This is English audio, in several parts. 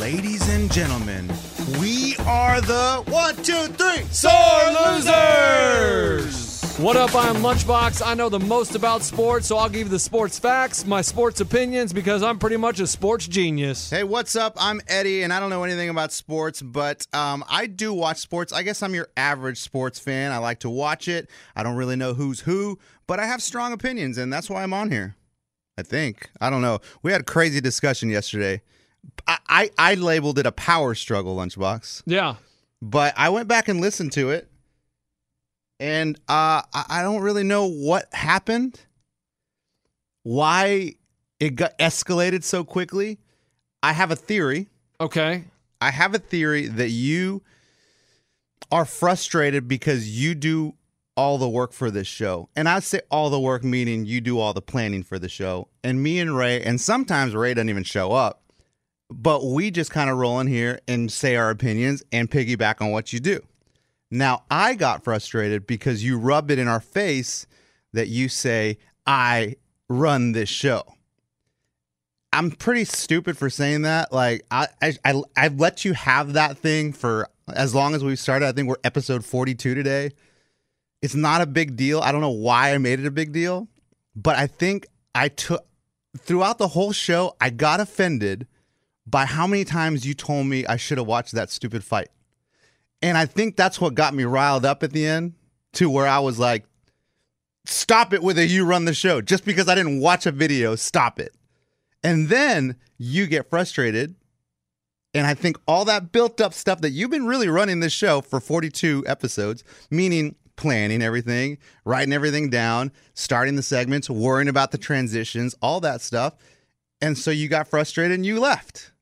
Ladies and gentlemen, we are the one, two, three, Sore losers! What up? I'm Lunchbox. I know the most about sports, so I'll give you the sports facts, my sports opinions, because I'm pretty much a sports genius. Hey, what's up? I'm Eddie, and I don't know anything about sports, but um, I do watch sports. I guess I'm your average sports fan. I like to watch it. I don't really know who's who, but I have strong opinions, and that's why I'm on here. I think. I don't know. We had a crazy discussion yesterday. I, I, I labeled it a power struggle, Lunchbox, Yeah. but I went back and listened to it, and uh, I I don't really know what happened, why it got escalated so quickly. I have a theory. Okay. I have a theory that you are frustrated because you do all the work for this show. And I say all the work meaning you do all the planning for the show. And me and Ray, and sometimes Ray doesn't even show up, but we just kind of roll in here and say our opinions and piggyback on what you do. Now, I got frustrated because you rub it in our face that you say, I run this show. I'm pretty stupid for saying that. Like I, I, I, I've let you have that thing for as long as we've started. I think we're episode 42 today. It's not a big deal. I don't know why I made it a big deal, but I think I took throughout the whole show. I got offended by how many times you told me I should have watched that stupid fight, and I think that's what got me riled up at the end to where I was like, "Stop it with a you run the show." Just because I didn't watch a video, stop it. And then you get frustrated. And I think all that built up stuff that you've been really running this show for 42 episodes, meaning planning everything, writing everything down, starting the segments, worrying about the transitions, all that stuff. And so you got frustrated and you left.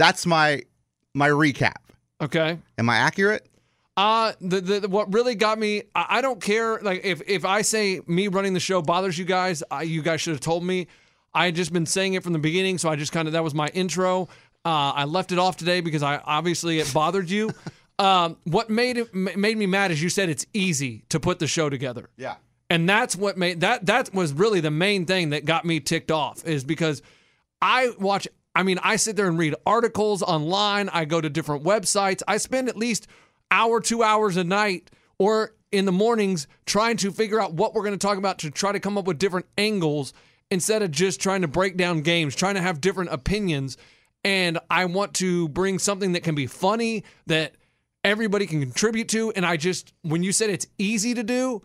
That's my my recap. Okay. Am I accurate? Uh the, the what really got me I, I don't care like if if I say me running the show bothers you guys, I, you guys should have told me. I had just been saying it from the beginning, so I just kind of that was my intro. Uh, I left it off today because I obviously it bothered you. um, what made it made me mad is you said it's easy to put the show together. Yeah. And that's what made that that was really the main thing that got me ticked off is because I watch I mean I sit there and read articles online, I go to different websites. I spend at least hour 2 hours a night or in the mornings trying to figure out what we're going to talk about to try to come up with different angles instead of just trying to break down games, trying to have different opinions. And I want to bring something that can be funny that everybody can contribute to. And I just when you said it's easy to do,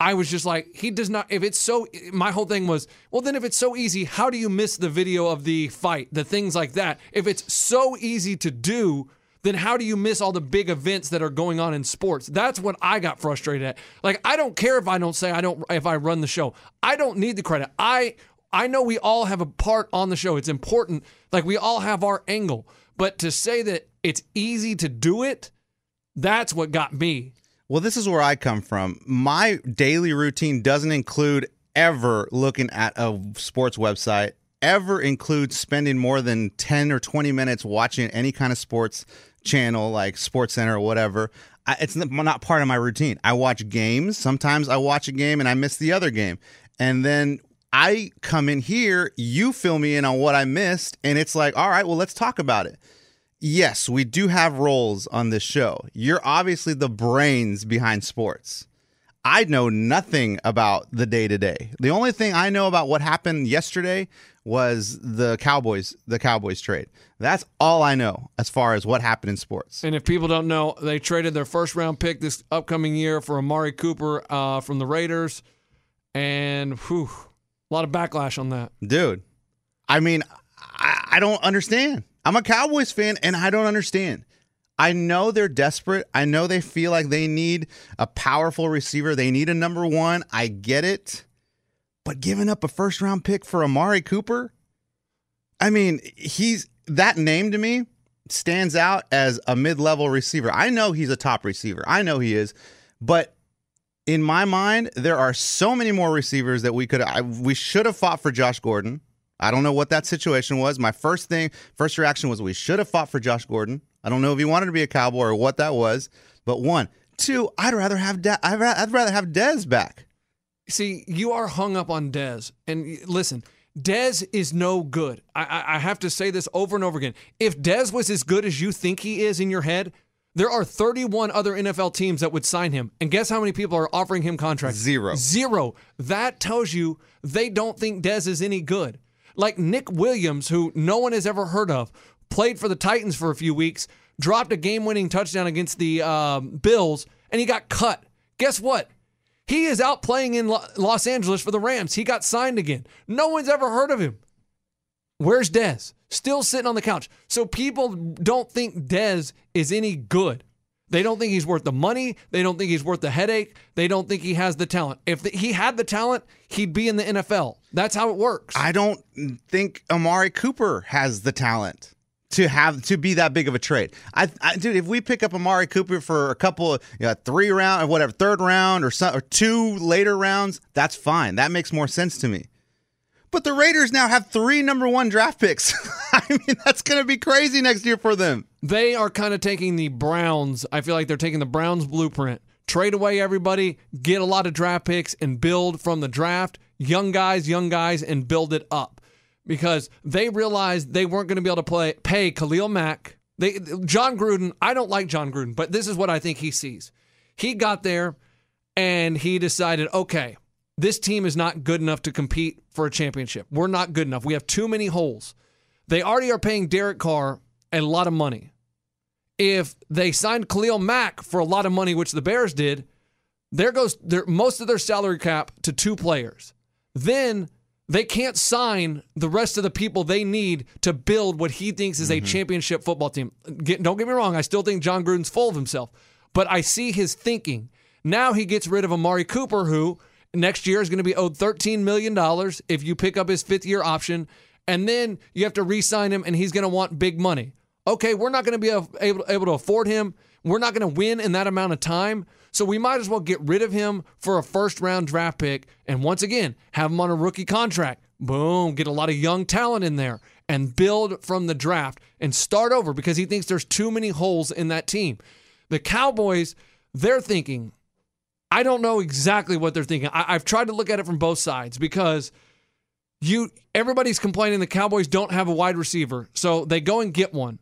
I was just like, he does not. If it's so, my whole thing was, well, then if it's so easy, how do you miss the video of the fight, the things like that? If it's so easy to do, then how do you miss all the big events that are going on in sports? That's what I got frustrated at. Like, I don't care if I don't say I don't, if I run the show. I don't need the credit. I, I know we all have a part on the show. It's important. Like, we all have our angle. But to say that it's easy to do it, that's what got me. Well, this is where I come from. My daily routine doesn't include ever looking at a sports website, ever include spending more than 10 or 20 minutes watching any kind of sports channel like Sports Center or whatever. I, it's not part of my routine. I watch games. Sometimes I watch a game and I miss the other game. And then I come in here, you fill me in on what I missed, and it's like, all right, well, let's talk about it. Yes, we do have roles on this show. You're obviously the brains behind sports. I know nothing about the day to day. The only thing I know about what happened yesterday was the Cowboys, the Cowboys trade. That's all I know as far as what happened in sports. And if people don't know, they traded their first round pick this upcoming year for Amari Cooper uh, from the Raiders. And whew, a lot of backlash on that. Dude, I mean, I, I don't understand. I'm a Cowboys fan and I don't understand. I know they're desperate. I know they feel like they need a powerful receiver. They need a number one. I get it. But giving up a first round pick for Amari Cooper, I mean, he's that name to me stands out as a mid level receiver. I know he's a top receiver. I know he is. But in my mind, there are so many more receivers that we could I, we should have fought for Josh Gordon. I don't know what that situation was. My first thing, first reaction was we should have fought for Josh Gordon. I don't know if he wanted to be a cowboy or what that was. But one, two, I'd rather have De- I'd, ra- I'd rather have Dez back. See, you are hung up on Dez. And listen, Dez is no good. I, I, I have to say this over and over again. If Dez was as good as you think he is in your head, there are 31 other NFL teams that would sign him. And guess how many people are offering him contracts? Zero. Zero. That tells you they don't think Dez is any good. Like Nick Williams, who no one has ever heard of, played for the Titans for a few weeks, dropped a game winning touchdown against the um, Bills, and he got cut. Guess what? He is out playing in Lo- Los Angeles for the Rams. He got signed again. No one's ever heard of him. Where's Dez? Still sitting on the couch. So people don't think Dez is any good. They don't think he's worth the money. They don't think he's worth the headache. They don't think he has the talent. If the, he had the talent, he'd be in the NFL. That's how it works. I don't think Amari Cooper has the talent to have to be that big of a trade. I, I dude, if we pick up Amari Cooper for a couple of you know, three round or whatever, third round or some or two later rounds, that's fine. That makes more sense to me. But the Raiders now have three number one draft picks. I mean, that's going to be crazy next year for them. They are kind of taking the Browns. I feel like they're taking the Browns blueprint. Trade away everybody, get a lot of draft picks, and build from the draft. Young guys, young guys, and build it up. Because they realized they weren't going to be able to play pay Khalil Mack. They Jon Gruden, I don't like Jon Gruden, but this is what I think he sees. He got there and he decided, okay, this team is not good enough to compete for a championship. We're not good enough. We have too many holes. They already are paying Derek Carr a lot of money. If they signed Khalil Mack for a lot of money, which the Bears did, there goes their, most of their salary cap to two players. Then they can't sign the rest of the people they need to build what he thinks is a mm-hmm. championship football team. Get, don't get me wrong, I still think Jon Gruden's full of himself, but I see his thinking. Now he gets rid of Amari Cooper, who next year is going to be owed $13 million if you pick up his fifth year option. And then you have to re sign him, and he's going to want big money. Okay, we're not going to be able, able to afford him. We're not going to win in that amount of time. So we might as well get rid of him for a first round draft pick. And once again, have him on a rookie contract. Boom, get a lot of young talent in there and build from the draft and start over because he thinks there's too many holes in that team. The Cowboys, they're thinking, I don't know exactly what they're thinking. I, have tried to look at it from both sides because you everybody's complaining the Cowboys don't have a wide receiver, so they go and get one.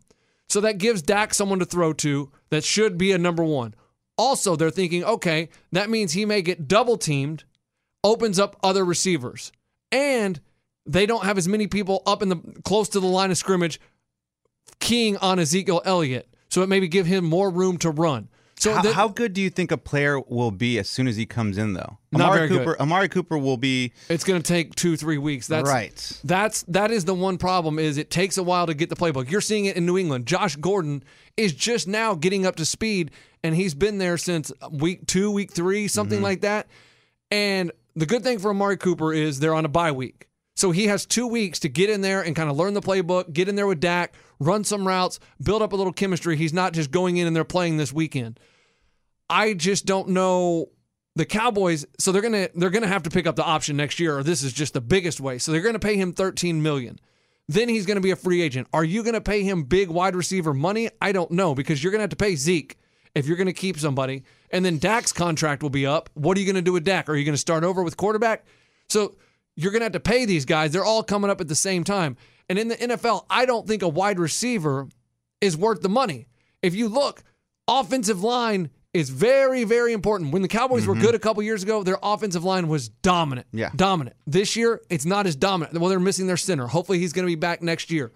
So that gives Dak someone to throw to that should be a number one. Also, they're thinking, okay, that means he may get double teamed, opens up other receivers, and they don't have as many people up in the close to the line of scrimmage keying on Ezekiel Elliott. So it maybe give him more room to run. So how, the- how good do you think a player will be as soon as he comes in, though? Not Amari very good. Cooper. Amari Cooper will be it's going to take two three weeks. That's right. That's that is the one problem is it takes a while to get the playbook. You're seeing it in New England. Josh Gordon is just now getting up to speed, and he's been there since week two, week three, something Mm-hmm. like that. And the good thing for Amari Cooper is they're on a bye week. So he has two weeks to get in there and kind of learn the playbook, get in there with Dak, run some routes, build up a little chemistry. He's not just going in and they're playing this weekend. I just don't know the Cowboys. So they're gonna they're gonna have to pick up the option next year, or this is just the biggest way. So they're gonna pay him 13 million. Then he's gonna be a free agent. Are you gonna pay him big wide receiver money? I don't know because you're gonna have to pay Zeke if you're gonna keep somebody, and then Dak's contract will be up. What are you gonna do with Dak? Are you gonna start over with quarterback? So you're gonna have to pay these guys. They're all coming up at the same time. And in the NFL, I don't think a wide receiver is worth the money. If you look, offensive line is very, very important. When the Cowboys were mm-hmm. good a couple years ago, their offensive line was dominant. Yeah. Dominant. This year, it's not as dominant. Well, they're missing their center. Hopefully, he's going to be back next year.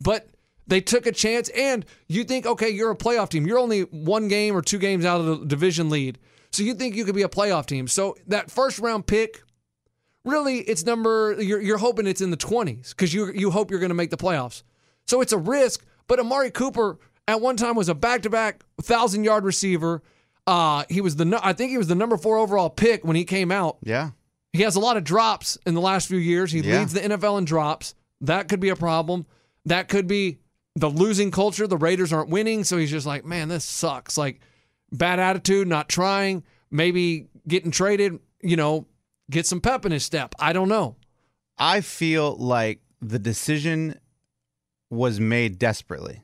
But they took a chance, and you think, okay, you're a playoff team. You're only one game or two games out of the division lead. So you think you could be a playoff team. So that first round pick, really, it's number, you're, you're hoping it's in the 20s because you, you hope you're going to make the playoffs. So it's a risk. But Amari Cooper at one time was a back-to-back thousand yard receiver. Uh, he was the I think he was the number four overall pick when he came out. Yeah. He has a lot of drops in the last few years. He Yeah. leads the NFL in drops. That could be a problem. That could be the losing culture. The Raiders aren't winning, so he's just like, man, this sucks. Like bad attitude, not trying, maybe getting traded. You know, get some pep in his step. I don't know. I feel like the decision was made desperately.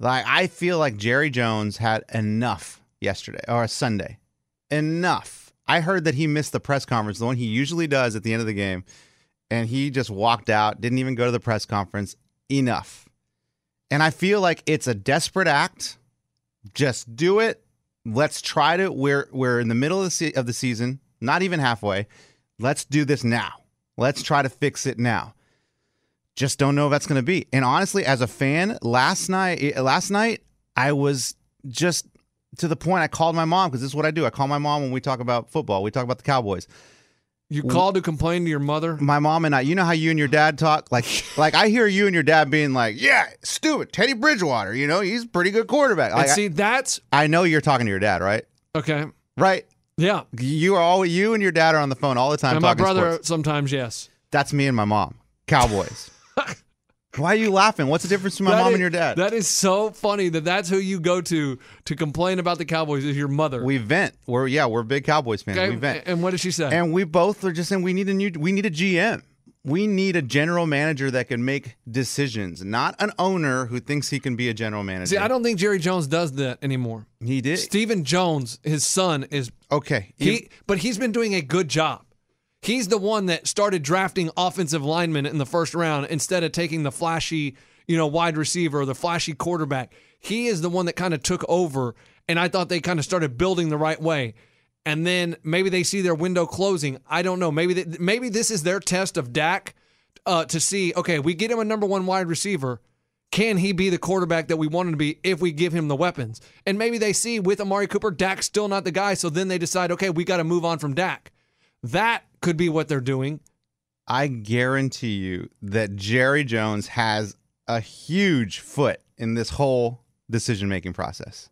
Like I feel like Jerry Jones had enough yesterday or Sunday. Enough. I heard that he missed the press conference, the one he usually does at the end of the game. and he just walked out, didn't even go to the press conference. Enough. And I feel like it's a desperate act. Just do it. Let's try to. We're we're in the middle of the, se- of the season, not even halfway. Let's do this now. Let's try to fix it now. Just don't know if that's going to be. And honestly, as a fan, last night, eh, last night I was just to the point. I called my mom because this is what I do. I call my mom when we talk about football. We talk about the Cowboys. You called to complain to your mother. My mom and I. You know how you and your dad talk. Like, like I hear you and your dad being like, "Yeah, stupid Teddy Bridgewater. You know, he's a pretty good quarterback." Like, and see, that's I, I know you're talking to your dad, right? okay. Right. Yeah. You are always you and your dad are on the phone all the time And my brother sports. sometimes, yes. That's me and my mom. Cowboys. Why are you laughing? What's the difference between my That mom is- and your dad? That is so funny that that's who you go to to complain about the Cowboys is your mother. we vent. We're yeah, we're big Cowboys fans. okay. We vent. And what did she say? And we both are just saying we need a new we need a GM. We need a general manager that can make decisions, not an owner who thinks he can be a general manager. see, I don't think Jerry Jones does that anymore. He did. Stephen Jones, his son, is Okay. he, but he's been doing a good job. He's the one that started drafting offensive linemen in the first round instead of taking the flashy, you know, wide receiver or the flashy quarterback. He is the one that kind of took over, and I thought they kind of started building the right way. And then maybe they see their window closing. I don't know. Maybe they, maybe this is their test of Dak uh, to see. Okay, we get him a number one wide receiver. Can he be the quarterback that we want him to be if we give him the weapons? And maybe they see with Amari Cooper, Dak's still not the guy. So then they decide, okay, we got to move on from Dak. That could be what they're doing. I guarantee you that Jerry Jones has a huge foot in this whole decision making process.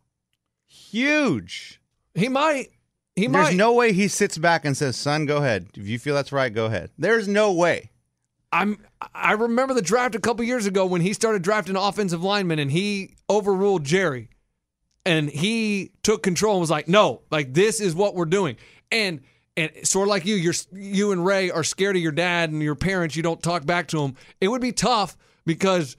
Huge. He might. He There's might. no way he sits back and says, "Son, go ahead. If you feel that's right, go ahead." There's no way. I'm. I remember the draft a couple years ago when he started drafting offensive linemen, and he overruled Jerry, and he took control and was like, "No, like this is what we're doing." And and sort of like you, you're you and Ray are scared of your dad and your parents. You don't talk back to him. It would be tough because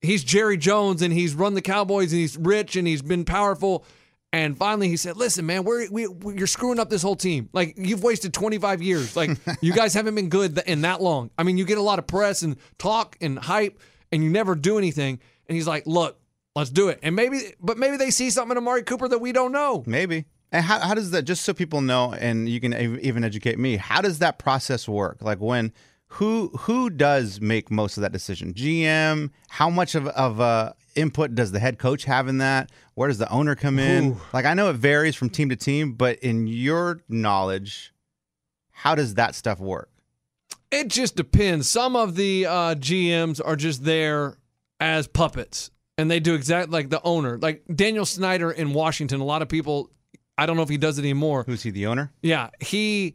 he's Jerry Jones and he's run the Cowboys and he's rich and he's been powerful. And finally, he said, "Listen, man, we're, we, we you're screwing up this whole team. Like you've wasted 25 years. Like you guys haven't been good in that long. I mean, you get a lot of press and talk and hype, and you never do anything." And he's like, "Look, let's do it." And maybe, but maybe they see something in Amari Cooper that we don't know. Maybe. And how, how does that, just so people know, and you can even educate me, how does that process work? Like when, who who does make most of that decision? GM? How much of, of uh, input does the head coach have in that? Where does the owner come in? Like I know it varies from team to team, but in your knowledge, how does that stuff work? It just depends. Some of the uh, GMs are just there as puppets, and they do exactly like the owner, like Daniel Snyder in Washington. A lot of people, I don't know if he does it anymore. Who's he, the owner? Yeah, he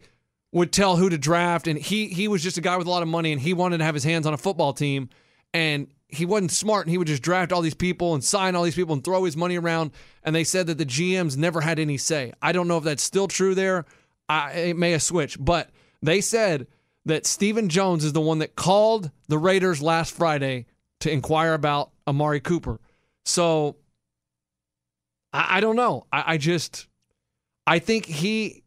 would tell who to draft, and he he was just a guy with a lot of money, and he wanted to have his hands on a football team, and he wasn't smart, and he would just draft all these people and sign all these people and throw his money around. And they said that the GMs never had any say. I don't know if that's still true there. I, it may have switched, but they said that Stephen Jones is the one that called the Raiders last Friday to inquire about Amari Cooper. So I, I don't know. I, I just I think he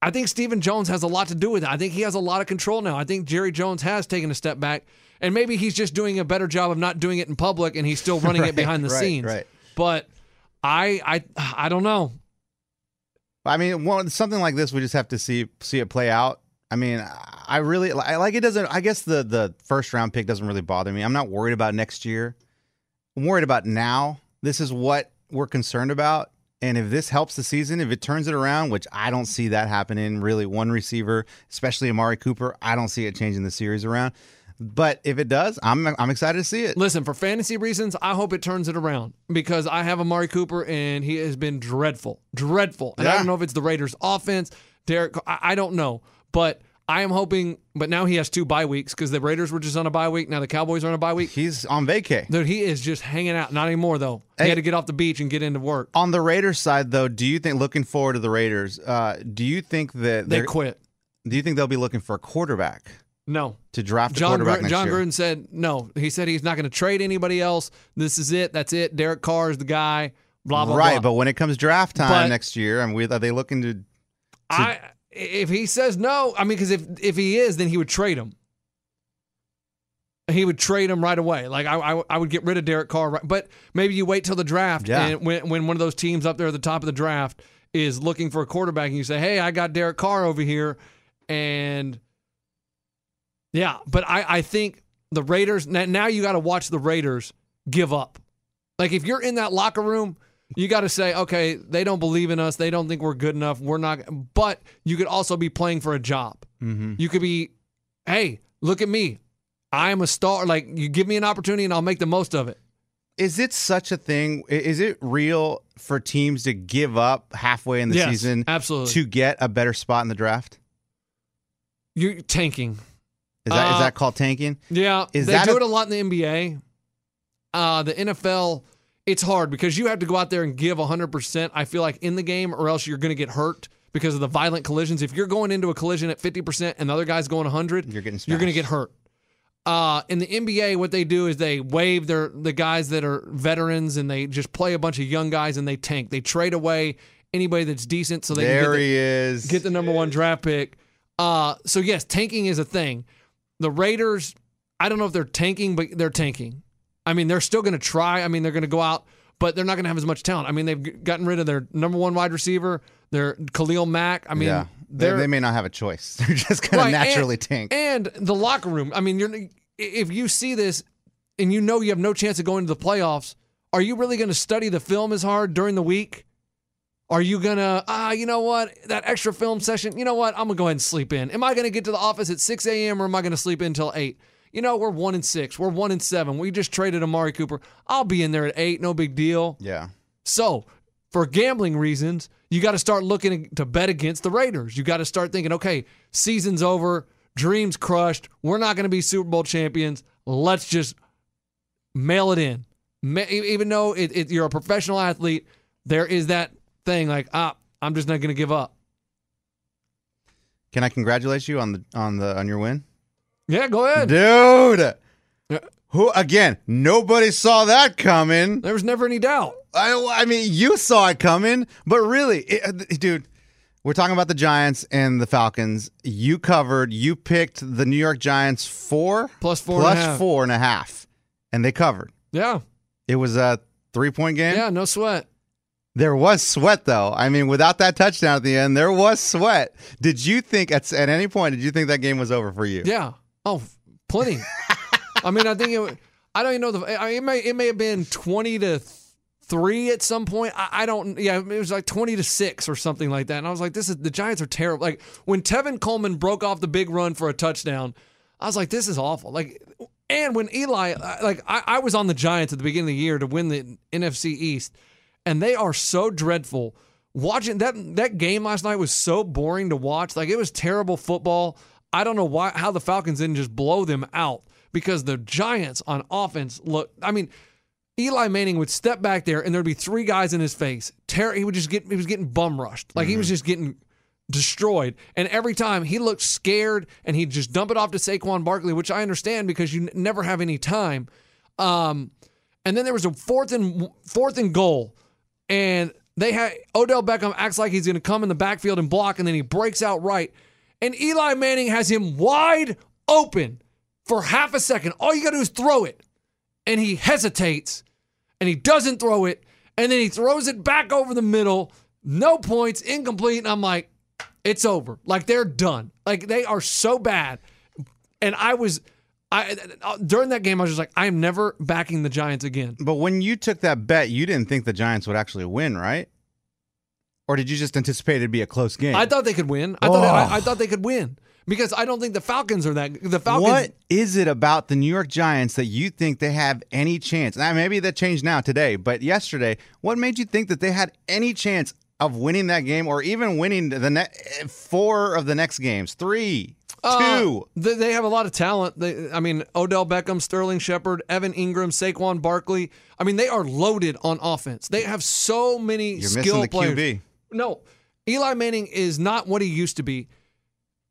I think Stephen Jones has a lot to do with it. I think he has a lot of control now. I think Jerry Jones has taken a step back, and maybe he's just doing a better job of not doing it in public, and he's still running it behind the right, scenes. right. But I, I, I don't know. I mean, one something like this, we just have to see see it play out. I mean, I really I like it. Doesn't I guess the the first round pick doesn't really bother me. I'm not worried about next year. I'm worried about now. This is what we're concerned about. And if this helps the season, if it turns it around, which I don't see that happening, really, one receiver, especially Amari Cooper, I don't see it changing the series around. But if it does, I'm I'm excited to see it. Listen, for fantasy reasons, I hope it turns it around because I have Amari Cooper and he has been dreadful, dreadful. And I don't know if it's the Raiders' offense, Derek. I, I don't know, but I am hoping. But now he has two bye weeks because the Raiders were just on a bye week. Now the Cowboys are on a bye week. He's on vacay. Dude, he is just hanging out. Not anymore though. He Hey. had to get off the beach and get into work. On the Raiders side, though, do you think looking forward to the Raiders? Uh, do you think that They quit. Do you think they'll be looking for a quarterback No. to draft a John quarterback next John year? Gruden said no. He said he's not going to trade anybody else. This is it. That's it. Derek Carr is the guy. Blah blah blah. right, blah. but when it comes draft time But- next year, and we are they looking to? I if he says no, I mean, because if if he is, then he would trade him. He would trade him right away. Like I, I, I would get rid of Derek Carr, right- but maybe you wait till the draft, Yeah. and when when one of those teams up there at the top of the draft is looking for a quarterback, and you say, "Hey, I got Derek Carr over here," and yeah, but I, I think the Raiders now, now you got to watch the Raiders give up. Like if you're in that locker room, you got to say, okay, they don't believe in us. They don't think we're good enough. We're not. But you could also be playing for a job. You could be, hey, look at me. I am a star. Like you give me an opportunity and I'll make the most of it. Is it such a thing? Is it real for teams to give up halfway in the Yes, season absolutely. to get a better spot in the draft? You're tanking. Is that is Uh, that called tanking? Yeah, Is they that do a- it a lot in the NBA. Uh, the NFL, it's hard because you have to go out there and give 100%, I feel like, in the game, or else you're going to get hurt because of the violent collisions. If you're going into a collision at 50% and the other guy's going 100, You're getting you're going to get hurt. Uh, in the NBA, what they do is they waive their the guys that are veterans and they just play a bunch of young guys and they tank. They trade away anybody that's decent so they can get There the, he is. get the number one draft pick. Uh, so yes, tanking is a thing. The Raiders, I don't know if they're tanking, but they're tanking. I mean, they're still going to try. I mean, they're going to go out, but they're not going to have as much talent. I mean, they've gotten rid of their number one wide receiver, their Khalil Mack. I mean, yeah, they, they're may not have a choice. They're just going Right, to and- naturally tank. and the locker room. I mean, you're if you see this and you know you have no chance of going to the playoffs, are you really going to study the film as hard during the week? Are you gonna ah, you know what? That extra film session, you know what? I'm gonna go ahead and sleep in. Am I gonna get to the office at 6 a.m. or am I gonna sleep in until eight? You know, we're one and six. We're one and seven. We just traded Amari Cooper. I'll be in there at eight, no big deal. yeah, So, for gambling reasons, you got to start looking to bet against the Raiders. You got to start thinking, okay, season's over, dreams crushed. We're not going to be Super Bowl champions. Let's just mail it in. Even though it, it, you're a professional athlete, there is that thing like, ah, I'm just not going to give up. can I congratulate you on the on the on your win, Yeah, go ahead. dude? Who again? Nobody saw that coming. There was never any doubt. I, I mean, you saw it coming, but really, it, uh, dude, we're talking about the Giants and the Falcons. You covered. You picked the New York Giants four Plus four and a half. four and a half, and they covered. Yeah, It was a three point game. yeah, no sweat. There was sweat though. I mean, without that touchdown at the end, there was sweat. Did you think at at any point did you think that game was over for you? Yeah. Oh, plenty. I mean, I think it. I don't even know the. I, it may it may have been twenty to three at some point. I, I don't. Yeah, it was like twenty to six or something like that. And I was like, this is the Giants are terrible. Like when Tevin Coleman broke off the big run for a touchdown, I was like, this is awful. Like. And when Eli, like I, I was on the Giants at the beginning of the year to win the NFC East, and they are so dreadful. Watching that that game last night was so boring to watch. Like it was terrible football. I don't know why how the Falcons didn't just blow them out because the Giants on offense look. I mean, Eli Manning would step back there and there'd be three guys in his face. Ter- he would just get he was getting bum rushed. Like he was just getting destroyed. And every time he looked scared and he'd just dump it off to Saquon Barkley, which I understand because you n- never have any time. Um, and then there was a fourth and fourth and goal, and they had Odell Beckham acts like he's going to come in the backfield and block, and then he breaks out right, and Eli Manning has him wide open for half a second. All you got to do is throw it, and he hesitates, and he doesn't throw it, and then he throws it back over the middle, no points, incomplete, and I'm like, it's over. Like they're done. Like they are so bad, and I was. I during that game I was just like I'm never backing the Giants again. But when you took that bet, you didn't think the Giants would actually win, right? Or did you just anticipate it'd be a close game? I thought they could win. I thought Oh. I, I thought they could win because I don't think the Falcons are that. The Falcons. What is it about the New York Giants that you think they have any chance? Now, maybe that changed now today, but yesterday, what made you think that they had any chance of winning that game or even winning the ne- four of the next games? Three, Uh, two. they, they have a lot of talent. They, I mean, Odell Beckham, Sterling Shepard, Evan Engram, Saquon Barkley. I mean, they are loaded on offense. They have so many You're skill missing the players. QB. No, Eli Manning is not what he used to be.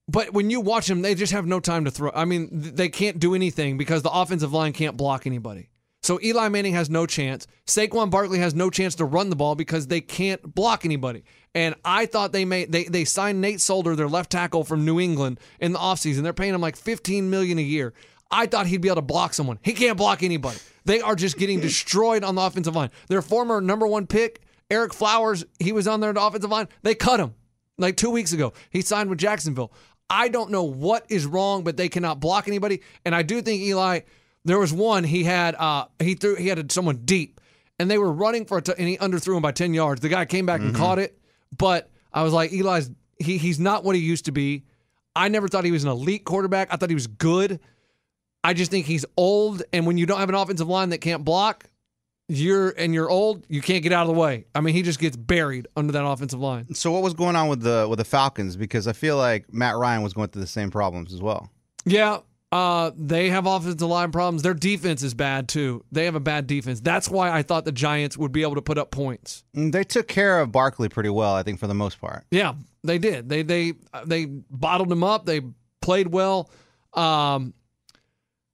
But when you watch him, they just have no time to throw. I mean, they can't do anything because the offensive line can't block anybody. So Eli Manning has no chance. Saquon Barkley has no chance to run the ball because they can't block anybody. And I thought they made they they signed Nate Solder, their left tackle from New England, in the offseason. They're paying him like 15 million a year. I thought he'd be able to block someone. He can't block anybody. They are just getting destroyed on the offensive line. Their former number one pick, Ereck Flowers, he was on their offensive line. They cut him like two weeks ago. He signed with Jacksonville. I don't know what is wrong, but they cannot block anybody. And I do think Eli. There was one he had. Uh, he threw. He had someone deep, and they were running for a t- and he underthrew him by ten yards. The guy came back and caught it, but I was like, Eli's. He he's not what he used to be. I never thought he was an elite quarterback. I thought he was good. I just think he's old, and when you don't have an offensive line that can't block, you're and you're old, you can't get out of the way. I mean, he just gets buried under that offensive line. So what was going on with the with the Falcons? Because I feel like Matt Ryan was going through the same problems as well. Yeah, uh, they have offensive line problems. Their defense is bad too. They have a bad defense. That's why I thought the Giants would be able to put up points. They took care of Barkley pretty well, I think, for the most part. Yeah, they did. They they they bottled him up. They played well. Um,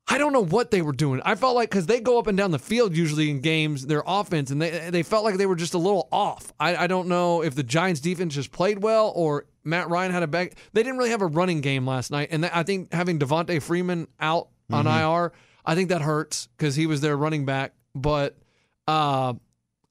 I don't know what they were doing. I felt like because they go up and down the field usually in games, their offense, and they they felt like they were just a little off. I, I don't know if the Giants defense just played well or Matt Ryan had a back. They didn't really have a running game last night, and I think having Devonta Freeman out on IR, I think that hurts because he was their running back. But uh,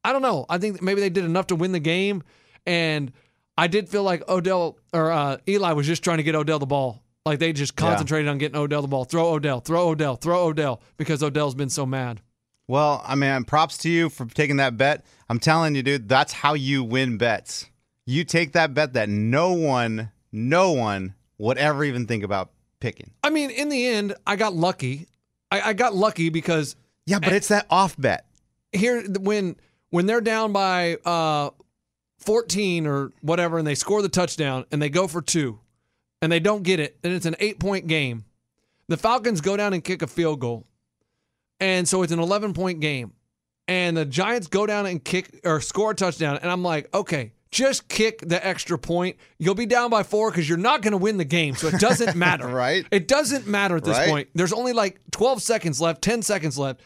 I don't know. I think maybe they did enough to win the game, and I did feel like Odell or uh, Eli was just trying to get Odell the ball. Like they just concentrated on getting Odell the ball. Throw Odell, throw Odell, throw Odell because Odell's been so mad. Well, I mean, props to you for taking that bet. I'm telling you, dude, that's how you win bets. You take that bet that no one, no one would ever even think about picking. I mean, in the end, I got lucky. I, I got lucky because Yeah, but it's that off bet. here when when they're down by uh 14 or whatever and they score the touchdown and they go for two and they don't get it and it's an 8 point game the falcons go down and kick a field goal and so it's an 11 point game and the giants go down and kick or score a touchdown and i'm like okay just kick the extra point you'll be down by four because you're not going to win the game so it doesn't matter Right. it doesn't matter at this Right. point there's only like 12 seconds left 10 seconds left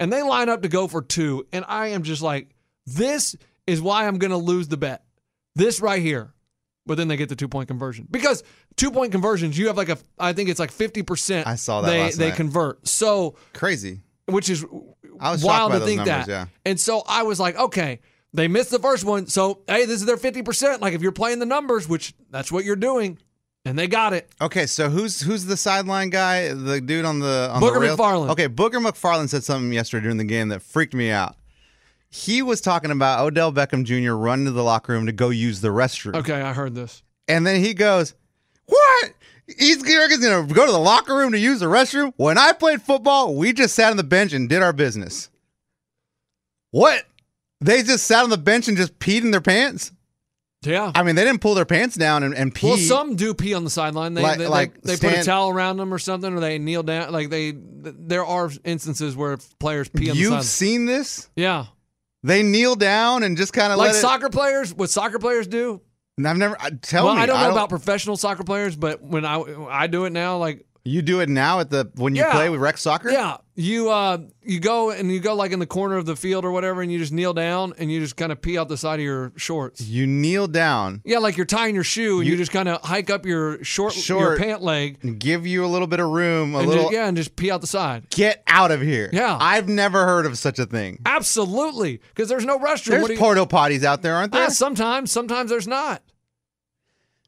and they line up to go for two. And I am just like, this is why I'm going to lose the bet. This right here. But then they get the two point conversion because two point conversions, you have like a, I think it's like 50%. I saw that They, last they night. convert. So, Crazy. which is I was wild to think numbers, that. yeah. And so I was like, okay, they missed the first one. So, hey, this is their 50%. Like if you're playing the numbers, which that's what you're doing, and they got it. Okay, so who's who's the sideline guy? The dude on the on Booger the rails? McFarland. Okay, Booger McFarland said something yesterday during the game that freaked me out. He was talking about Odell Beckham Jr. running to the locker room to go use the restroom, Okay, I heard this. and then he goes, "What? He's going to go to the locker room to use the restroom? When I played football, we just sat on the bench and did our business. What? They just sat on the bench and just peed in their pants? Yeah. I mean, they didn't pull their pants down and, and pee. Well, some do pee on the sideline. They Like- they, like they, they put a towel around them or something, or they kneel down. Like they, there are instances where players pee on the sideline. You've seen this? Yeah, They kneel down and just kind of like let it. soccer players. What soccer players do? And I've never. I- Tell well, me. I don't know about professional soccer players, but when I I do it now, like You do it now at the when you Yeah. play with rec soccer. yeah, you uh you go and you go like in the corner of the field or whatever, and you just kneel down and you just kind of pee out the side of your shorts. You kneel down Yeah, like you're tying your shoe and you, just kind of hike up your short, your pant leg and give you a little bit of room, a little. just, yeah, and just pee out the side. Get out of here. Yeah. I've never heard of such a thing. Absolutely, because there's no restroom. There's you- porta potties out there, aren't there? Ah, sometimes, sometimes there's not.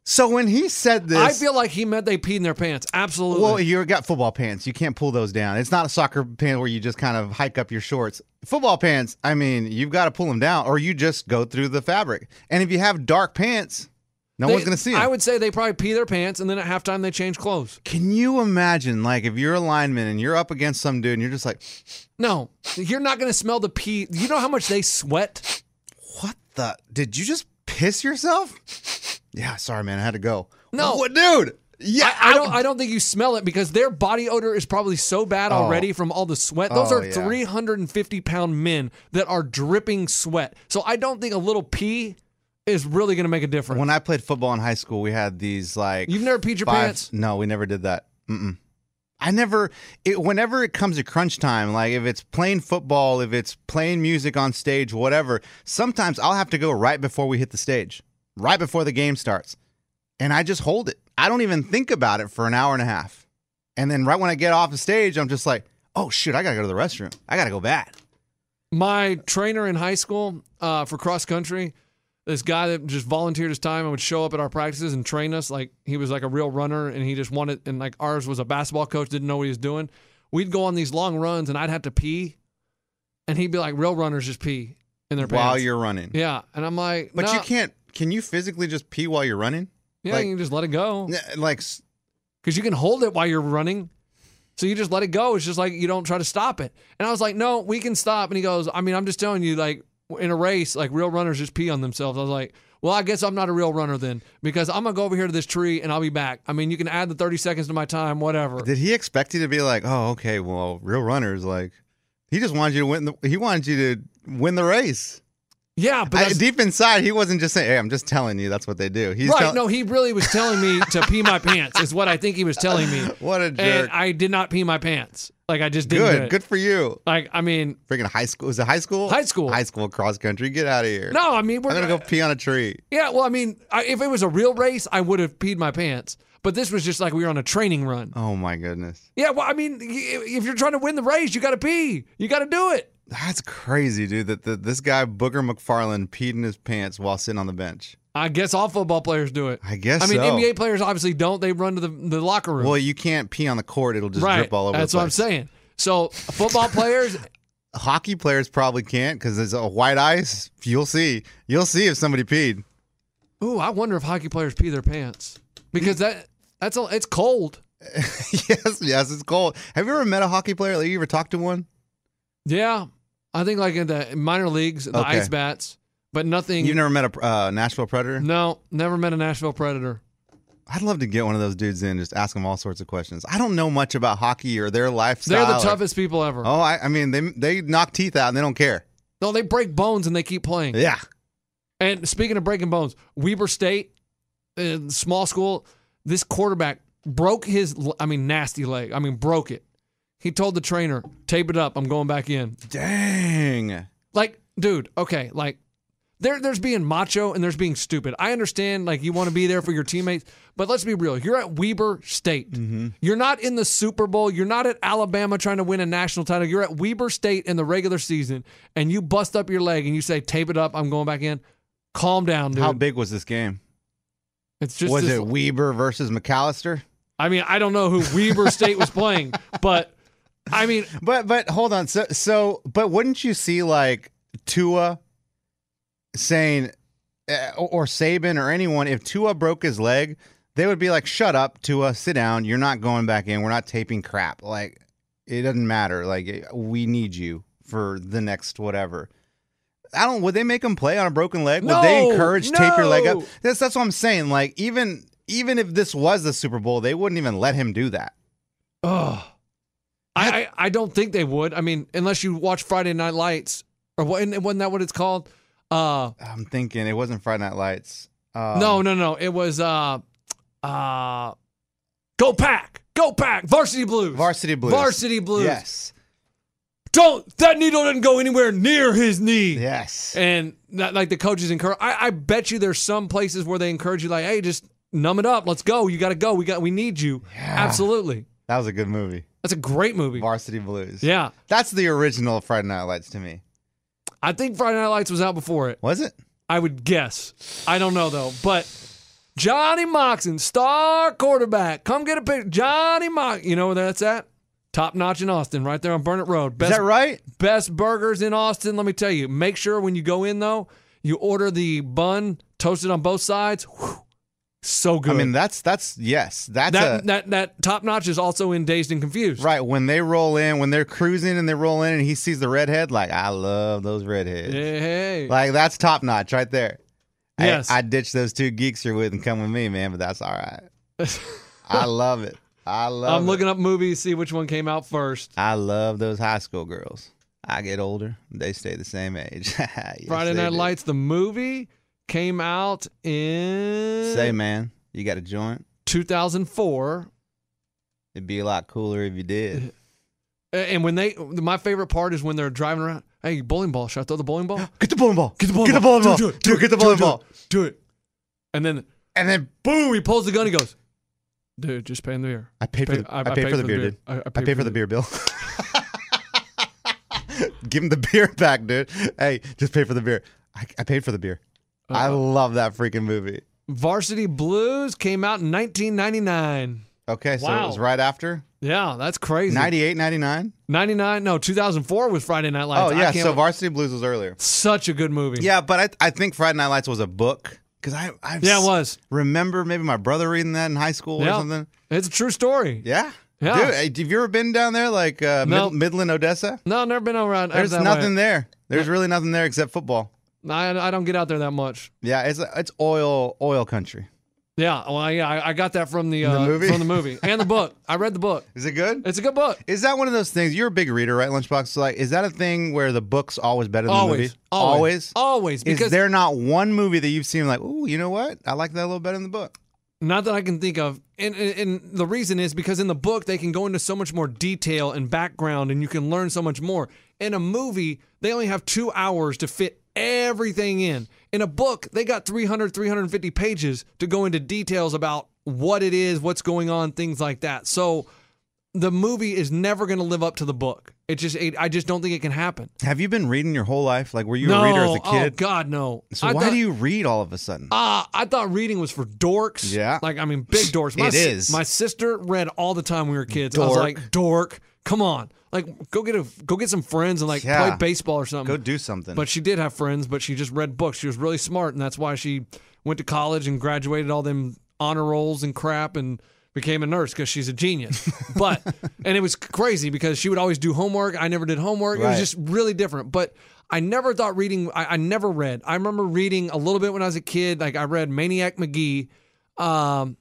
So when he said this, I feel like he meant they peed in their pants. Absolutely. Well, you got football pants. You can't pull those down. It's not a soccer pant where you just kind of hike up your shorts. Football pants, I mean, you've got to pull them down or you just go through the fabric. And if you have dark pants, no They- one's going to see them. I would say they probably pee their pants and then at halftime they change clothes. Can you imagine, like, if you're a lineman and you're up against some dude and you're just like, No, you're not going to smell the pee. You know how much they sweat? what the? Did you just piss yourself? Yeah, sorry, man. I had to go. No. What, dude? Yeah, I, I don't. I don't think you smell it because their body odor is probably so bad oh. already from all the sweat. Those Oh, are yeah. 350 pound men that are dripping sweat. So I don't think a little pee is really going to make a difference. When I played football in high school, we had these, like, You've never peed your five. pants? No, we never did that. Mm-mm. I never, it, whenever it comes to crunch time, like if it's playing football, if it's playing music on stage, whatever, sometimes I'll have to go right before we hit the stage, right before the game starts. And I just hold it. I don't even think about it for an hour and a half. And then right when I get off the stage, I'm just like, oh shit, I gotta go to the restroom. I gotta go back. My trainer in high school uh, for cross country, this guy that just volunteered his time and would show up at our practices and train us. Like he was like a real runner and he just wanted, and like ours was a basketball coach, didn't know what he was doing. We'd go on these long runs and I'd have to pee. And he'd be like, real runners just pee in their pants. While you're running. yeah. And I'm like, But "No." you can't, can you physically just pee while you're running? Yeah, like- you can just let it go. Like, because you can hold it while you're running. So you just let it go. It's just like you don't try to stop it. And I was like, no, we can stop. And he goes, I mean, I'm just telling you, like in a race, like real runners just pee on themselves. I was like, well, I guess I'm not a real runner then because I'm gonna go over here to this tree and I'll be back. I mean, you can add the 30 seconds to my time, whatever. Did he expect you to be like, oh, okay, well, real runners, like, he just wanted you to win. The, he wanted you to win the race. Yeah, but I, deep inside, he wasn't just saying, "Hey, I'm just telling you that's what they do." He's right. tell- no, he really was telling me to pee my pants. Is what I think he was telling me. What a And! I did not pee my pants. Like I just didn't. Good, good for you. Like I mean, Freaking high school. Was it high school? High school. High school cross country. Get out of here. no, I mean we're I'm gonna go pee on a tree. Yeah, well, I mean, I, if it was a real race, I would have peed my pants. But this was just like we were on a training run. Oh my goodness, Yeah, well, I mean, if you're trying to win the race, you got to pee. You got to do it. that's crazy, dude. That, that this guy Booger McFarland peed in his pants while sitting on the bench. I guess all football players do it. I guess. I mean, so. NBA players obviously don't. They run to the, the locker room. Well, you can't pee on the court; it'll just right. drip all over. That's what I'm saying. So football players, Hockey players probably can't because there's a white ice. You'll see. You'll see if somebody peed. ooh, I wonder if hockey players pee their pants because that that's a, it's cold. yes, yes, it's cold. Have you ever met a hockey player? Like, you ever talked to one? Yeah, I think like in the minor leagues, the Okay. ice bats, but nothing. You've never met a uh, Nashville Predator? no, never met a Nashville Predator. I'd love to get one of those dudes in, just ask them all sorts of questions. I don't know much about hockey or their lifestyle. They're the or- toughest people ever. Oh, I, I mean, they they knock teeth out and they don't care. No, they break bones and they keep playing. Yeah. And speaking of breaking bones, Weber State, uh, small school, this quarterback broke his, I mean, nasty leg. I mean, broke it. He told the trainer, tape it up. I'm going back in. Dang. Like, dude, okay, like, there, there's being macho and there's being stupid. I understand, like, you want to be there for your teammates, but let's be real. You're at Weber State. Mm-hmm. You're not in the Super Bowl. You're not at Alabama trying to win a national title. You're at Weber State in the regular season, and you bust up your leg and you say, tape it up. I'm going back in. Calm down, dude. How big was this game? It's just was this- it Weber versus McAllister? I mean, I don't know who Weber State was playing, but I mean, But but hold on. So so but wouldn't you see like Tua saying uh, or or Saban or anyone if Tua broke his leg, they would be like, "Shut up, Tua. Sit down. You're not going back in. We're not taping crap. Like it doesn't matter. Like we need you for the next whatever." I don't. Would they make him play on a broken leg? Would they No, encourage tape your leg up? no. That's that's what I'm saying. Like even even if this was the Super Bowl, they wouldn't even let him do that. oh, I, I I don't think they would. I mean, unless you watch Friday Night Lights or what? Wasn't that what it's called? Uh, I'm thinking it wasn't Friday Night Lights. Um, no, no, no. It was uh, uh, Go Pack, Go Pack, Varsity Blues, Varsity Blues. Varsity Blues. Yes. Don't that needle didn't go anywhere near his knee. Yes. And that, like the coaches encourage, I, I bet you there's some places where they encourage you, like, hey, just numb it up. Let's go. You got to go. We got, we need you. Absolutely. That was a good movie. That's a great movie. Varsity Blues. Yeah. That's the original Friday Night Lights to me. I think Friday Night Lights was out before it. Was it? I would guess. I don't know though. But Johnny Moxon, star quarterback. Come get a picture. Johnny Moxon. You know where that's at? Top notch in Austin, right there on Burnet Road. Is that right? best burgers in Austin. Let me tell you. Make sure when you go in though, you order the bun toasted on both sides. Whew, so good. I mean, that's that's yes. That's that, a that that top notch is also in Dazed and Confused. right when they roll in, when they're cruising and they roll in, and he sees the redhead. Like I love those redheads. Hey, hey. Like that's top notch right there. I- Yes. I, ditch those two geeks you're with and come with me, man. But that's all right. I love it. I love. I'm it. looking up movies, see which one came out first. I love those high school girls. I get older, they stay the same age. Yes, Friday Night do. Lights, the movie, came out in Say, man, you got a joint? 2004. It'd be a lot cooler if you did. And when they, my favorite part is when they're driving around. Hey, bowling ball. Should I throw the bowling ball? Get the bowling ball. Get the bowling ball. Get the ball. bowling ball. Do it, do it, do get the it, bowling do ball. Do it. And then, And then boom, he pulls the gun. He goes, dude, just pay him the beer. I paid for the, I, paid for the beer, dude. I, I I paid for the beer bill. Give him the beer back, dude. Hey, just pay for the beer. I, I paid for the beer. Uh, I Uh-uh. love that freaking movie. Varsity Blues came out in 1999. Okay, so Wow. it was right after Yeah, that's crazy. 98, 99? 99, no, 2004 was Friday Night Lights. Oh, I yeah, can't- so Varsity Blues was earlier. such a good movie. Yeah, but I, I think Friday Night Lights was a book because I I Yeah, it was. remember maybe my brother reading that in high school or something. It's a true story. Yeah. Yeah. Dude, have you ever been down there like uh, No. Mid- Midland, Odessa? No, never been around. There's nothing Way. there. There's really nothing there except football. I, I don't get out there that much. Yeah, it's it's oil oil country. Yeah, well, yeah, I, I got that from the, The uh, movie? from the movie and the book. I read the book. Is it good? It's a good book. Is that one of those things? You're a big reader, right, Lunchbox? So, like, is that a thing where the book's always better than the Always, movie? always, always. Is Because there not one movie that you've seen like, ooh, you know what? I like that a little better in the book. Not that I can think of. And, and, and the reason is because in the book, they can go into so much more detail and background, and you can learn so much more. In a movie, they only have two hours to fit everything in. In a book, they got 300, 350 pages to go into details about what it is, what's going on, things like that. So the movie is never going to live up to the book. It just, it, I just don't think it can happen. Have you been reading your whole life? Like, were you no, a reader as a kid? oh? God, no. so I why thought- do you read all of a sudden? Uh, I thought reading was for dorks. Yeah. Like, I mean, big dorks. My, It is. My sister read all the time when we were kids. I was Dork. like, dork, come on. Like, go get a go get some friends and like Yeah. play baseball or something. Go do something. But she did have friends, but she just read books. She was really smart, and that's why she went to college and graduated all them honor rolls and crap and became a nurse because she's a genius. but and it was crazy because she would always do homework. I never did homework. It was Right. just really different. But I never thought reading. I, I never read. I remember reading a little bit when I was a kid. Like I read Maniac Magee. Um,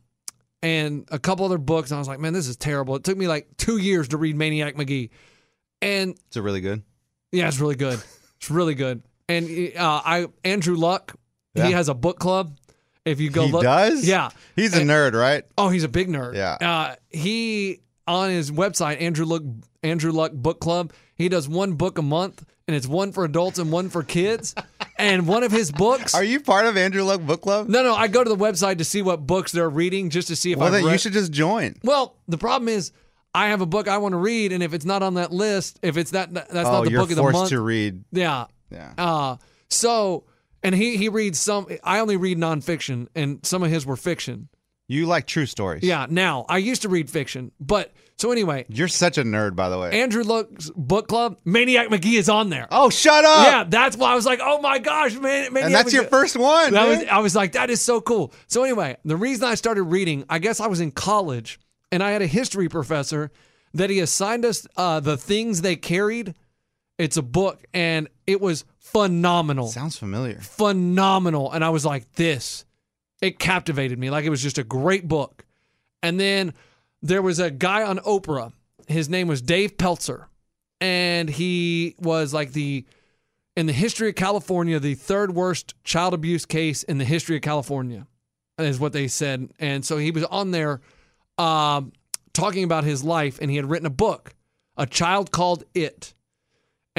and a couple other books, and I was like, man, this is terrible. It took me like two years to read Maniac Magee. And Is it really good? yeah, it's really good. It's really good. And uh, I Andrew Luck, Yeah. he has a book club. If you go he look, does? yeah. He's a nerd, right? Oh, he's a big nerd. Yeah. Uh, he on his website, Andrew Luck Andrew Luck Book Club. He does one book a month, and it's one for adults and one for kids. and one of his books. Are you part of Andrew Luck Book Club? no, no, I go to the website to see what books they're reading, just to see if well, then read. you should just join. Well, the problem is, I have a book I want to read, and if it's not on that list, if it's that that's oh, not the book of the month. You're forced to read. yeah, Yeah. Uh, so, and he he reads some. I only read nonfiction, and some of his were fiction. You like true stories. Yeah. Now I used to read fiction, but so anyway, You're such a nerd, by the way. Andrew Luck's book club, Maniac Magee is on there. oh, shut up. yeah, that's why I was like, oh my gosh, man, Maniac And that's your first one. That was. I was like, that is so cool. So anyway, the reason I started reading, I guess I was in college, and I had a history professor that he assigned us uh, the things they carried. It's a book, and it was phenomenal Sounds familiar. phenomenal. And I was like, this. It captivated me. Like it was just a great book. And then there was a guy on Oprah. His name was Dave Pelzer. And he was like the, in the history of California, the third worst child abuse case in the history of California, is what they said. And so he was on there um, talking about his life, and he had written a book, A Child Called It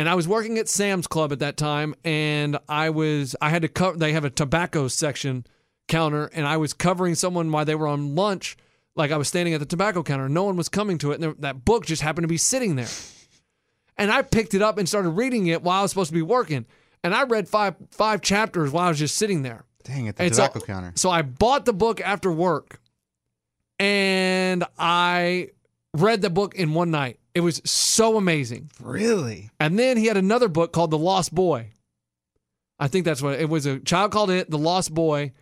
and I was working at Sam's Club at that time, and I was I had to cover. They have a tobacco section counter, and I was covering someone while they were on lunch. Like I was standing at the tobacco counter, no one was coming to it, and that book just happened to be sitting there. And I picked it up and started reading it while I was supposed to be working, and I read five five chapters while I was just sitting there. Dang it, the And so- tobacco counter. So I bought the book after work and I read the book in one night. It was so amazing. Really? And then he had another book called The Lost Boy. I think that's what it was. A child called it The Lost Boy,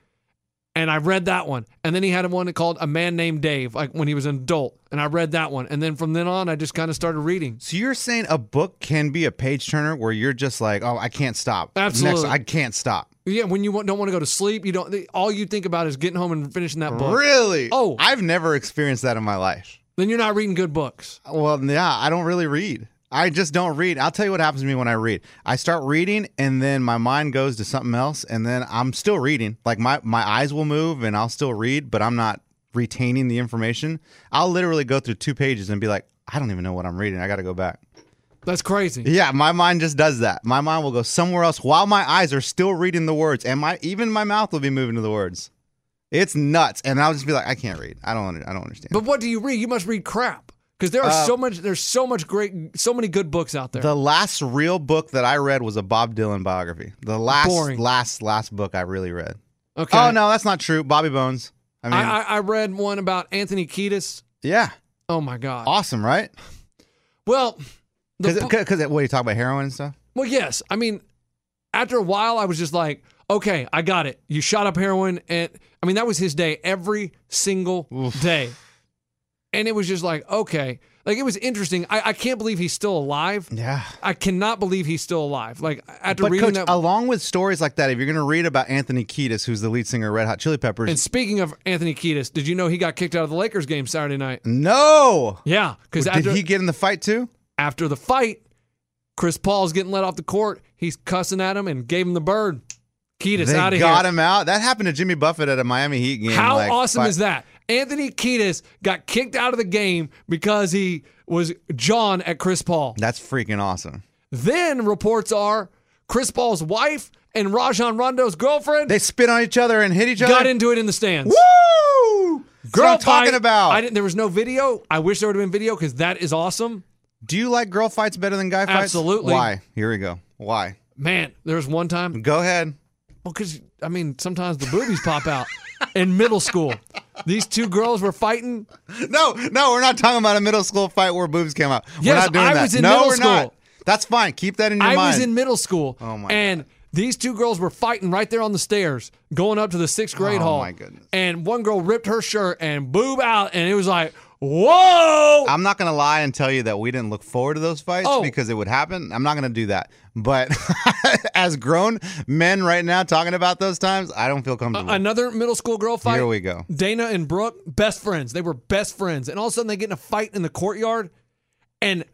and I read that one. And then he had one called A Man Named Dave, like when he was an adult, and I read that one. And then from then on, I just kind of started reading. So you're saying a book can be a page turner where you're just like, oh, I can't stop. Absolutely. Next, I can't stop. Yeah, when you don't want to go to sleep, you don't. All you think about is getting home and finishing that book. Really? Oh. I've never experienced that in my life. Then you're not reading good books. Well, yeah, I don't really read. I just don't read. I'll tell you what happens to me when I read. I start reading and then my mind goes to something else and then I'm still reading. Like my my eyes will move and I'll still read, but I'm not retaining the information, I'll literally go through two pages and be like, I don't even know what I'm reading. I got to go back. That's crazy. Yeah, my mind just does that. My mind will go somewhere else while my eyes are still reading the words, and my even my mouth will be moving to the words. It's nuts, and I'll just be like, I can't read. I don't. I don't understand. But what do you read? You must read crap because there are so much. There's so much great, so many good books out there. Uh, the last real book that I read was a Bob Dylan biography. The last, Boring. last, last book I really read. okay. Oh no, that's not true. Bobby Bones. I mean, I, I, I read one about Anthony Kiedis. yeah, Oh my god. awesome, right? Well, Because what you talk about heroin and stuff. well, yes. I mean, after a while, I was just like, okay, I got it. You shot up heroin, and I mean that was his day every single day, and it was just like, okay, like it was interesting. I, I can't believe he's still alive. Yeah. I cannot believe he's still alive. Like after But reading coach, that. along with stories like that, if you're going to read about Anthony Kiedis, who's the lead singer of Red Hot Chili Peppers, and speaking of Anthony Kiedis, did you know he got kicked out of the Lakers game Saturday night? no, Yeah, because did after he get in the fight too? after the fight, Chris Paul's getting let off the court. He's cussing at him and gave him the bird. Kiedis out of got him out. That happened to Jimmy Buffett at a Miami Heat game. How like, awesome fi- is that? Anthony Kiedis got kicked out of the game because he was John at Chris Paul. That's freaking awesome. Then reports are Chris Paul's wife and Rajon Rondo's girlfriend They spit on each other and hit each other. got into it in the stands. Woo! That's what I'm talking fight. about. I didn't. There was no video. I wish there would have been video because that is awesome. Do you like girl fights better than guy fights? Absolutely. Why? Here we go. Why? Man, there was one time. Go ahead. Well, because I mean, sometimes the boobies pop out. In middle school, these two girls were fighting. No, no, we're not talking about a middle school fight where boobs came out. We're not doing I that. was in no, middle we're not. school. That's fine. Keep that in your mind. I mind. was in middle school. Oh, my And these two girls were fighting right there on the stairs, going up to the sixth grade Oh, hall. my goodness. And one girl ripped her shirt and boob out, and it was like, whoa! I'm not gonna lie and tell you that we didn't look forward to those fights Oh. because it would happen. I'm not gonna do that. But as grown men right now talking about those times, I don't feel comfortable. Another middle school girl fight. Here we go. Dana and Brooke, best friends. They were best friends. And all of a sudden they get in a fight in the courtyard, and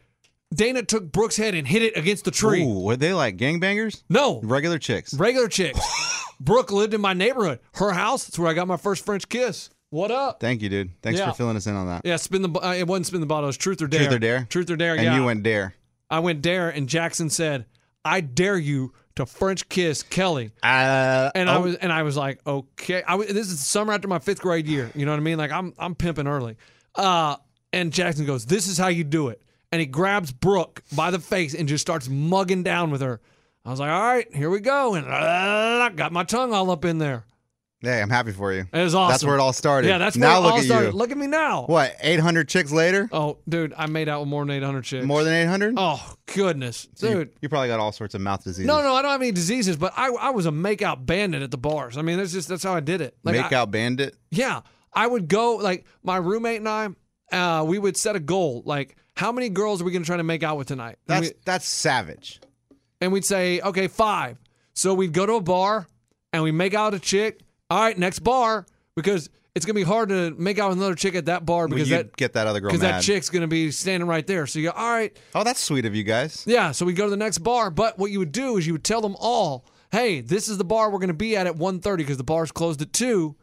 Dana took Brooke's head and hit it against the tree. Ooh, were they like gangbangers? No, Regular chicks. regular chicks. Brooke lived in my neighborhood. Her house, that's where I got my first French kiss. What up? Thank you, dude. Thanks Yeah. for filling us in on that. Yeah, spin the. Uh, it wasn't spin the bottle. It was truth or dare. Truth or dare? Truth or dare. And yeah. you went dare. I went dare, and Jackson said, "I dare you to French kiss Kelly." Uh, And I oh, was and I was like, okay. I was, this is the summer after my fifth grade year. You know what I mean? Like I'm I'm pimping early. Uh, and Jackson goes, "This is how you do it." And he grabs Brooke by the face and just starts mugging down with her. I was like, "All right, here we go." And uh, got my tongue all up in there. Hey, I'm happy for you. It was awesome. That's where it all started. Yeah, that's where now it look all at started. you. Look at me now. What? 800 chicks later? Oh, dude, I made out with more than 800 chicks. More than 800? Oh goodness, You- dude. you, probably got all sorts of mouth diseases. No, no, I don't have any diseases, but I, I was a makeout bandit at the bars. I mean, that's just that's how I did it. Like, Make I- out bandit. Yeah, I would go like my roommate and I. Uh, we would set a goal like how many girls are we going to try to make out with tonight? And, That's we, that's savage. and we'd say okay five. So we'd go to a bar and we make out a chick. All right, next bar because it's gonna be hard to make out with another chick at that bar because that get that other girl because that chick's gonna be standing right there. So you go all right. oh, that's sweet of you guys. Yeah, so we go to the next bar, but what you would do is you would tell them all, "Hey, this is the bar we're going to be at at 1:30 because the bar's closed at 2."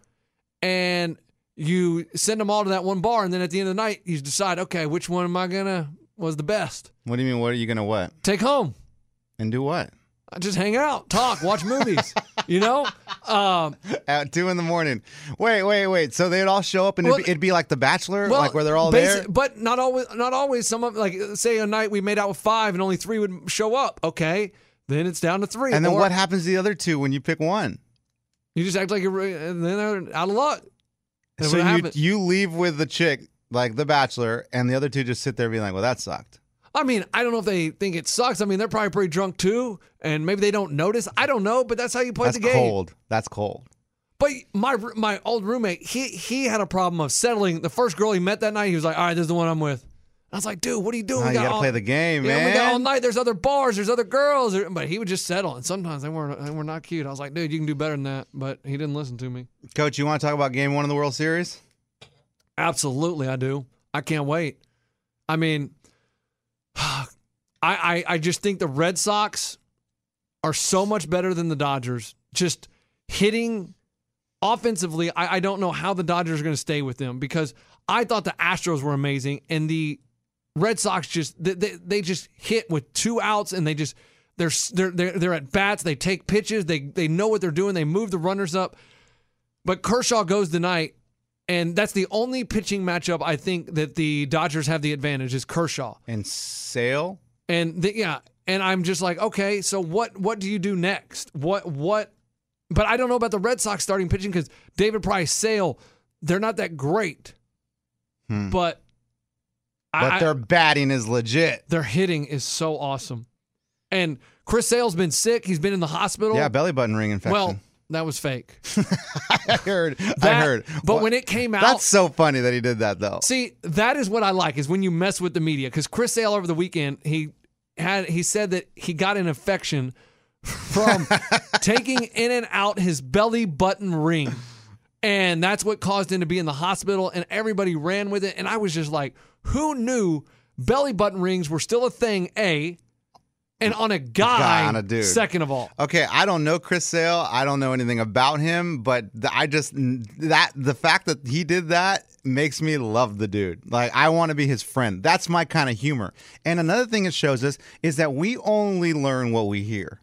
And you send them all to that one bar and then at the end of the night you decide, "Okay, which one am I going to was the best? What do you mean? What are you gonna what Take home. and do what? I just hang out, talk, watch movies, you know? Um, At two in the morning. Wait, wait, wait. So they'd all show up and Well, it'd, be, it'd be like The Bachelor, well, like where they're all basi- there. But not always not always some of like say a night we made out with 5 and only 3 would show up. Okay. Then it's down to 3. And then Or what happens to the other two when you pick one? You just act like you're and then they're out of luck. And so you, you leave with the chick, like The Bachelor, and the other two just sit there being like, well, that sucked. I mean, I don't know if they think it sucks. I mean, they're probably pretty drunk too, and maybe they don't notice. I don't know, but that's how you play That's the game. cold. That's cold. But my my old roommate, he he had a problem of settling. The first girl he met that night, he was like, "All right, this is the one I'm with." I was like, "Dude, what are you doing? Oh, We you gotta all- play the game, yeah, man. we got all night. There's other bars. There's other girls." But he would just settle, and sometimes they weren't they were not cute. I was like, "Dude, you can do better than that." But he didn't listen to me. Coach, you want to talk about Game One of the World Series? Absolutely, I do. I can't wait. I mean, I, I I just think the Red Sox are so much better than the Dodgers. Just hitting offensively, I, I don't know how the Dodgers are going to stay with them because I thought the Astros were amazing and the Red Sox just they, they, they just hit with two outs and they just they're they're they're, they're at bats. They take pitches. They they know what they're doing. They move the runners up. But Kershaw goes tonight, and that's the only pitching matchup I think that the Dodgers have the advantage is Kershaw. And Sale. And the, yeah, and I'm just like, okay, so what what do you do next? What what? But I don't know about the Red Sox starting pitching because David Price, Sale, they're not that great. Hmm. But But I- their batting is legit. their hitting is so awesome. And Chris Sale's been sick. He's been in the hospital. Yeah, belly button ring infection. well, that was fake. I heard. I heard. But Well, when it came out, that's so funny that he did that though. See, that is what I like is when you mess with the media. Because Chris Sale over the weekend, he had he said that he got an infection from taking in and out his belly button ring. And that's what caused him to be in the hospital, and everybody ran with it. And I was just like, who knew belly button rings were still a thing, A, and on a guy, Guy, on a dude. second of all. Okay, I don't know Chris Sale. I don't know anything about him, but I just that the fact that he did that makes me love the dude. Like I want to be his friend. That's my kind of humor. And another thing it shows us is that we only learn what we hear.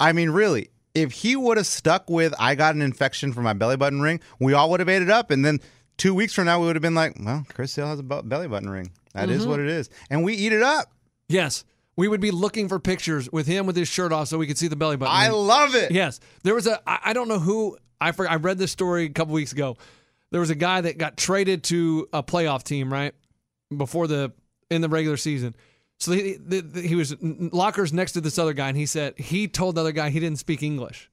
I mean, really, if he would have stuck with I got an infection from my belly button ring, we all would have ate it up and then 2 weeks from now we would have been like, well, Chris Sale has a belly button ring. That is mm-hmm. what it is. And we eat it up. Yes, we would be looking for pictures with him with his shirt off so we could see the belly button. I love it. Yes, there was a. I I don't know who. I for, I read this story a couple weeks ago. There was a guy that got traded to a playoff team right before the in the regular season. So he, the, the, he was lockers next to this other guy, and he said he told the other guy he didn't speak English.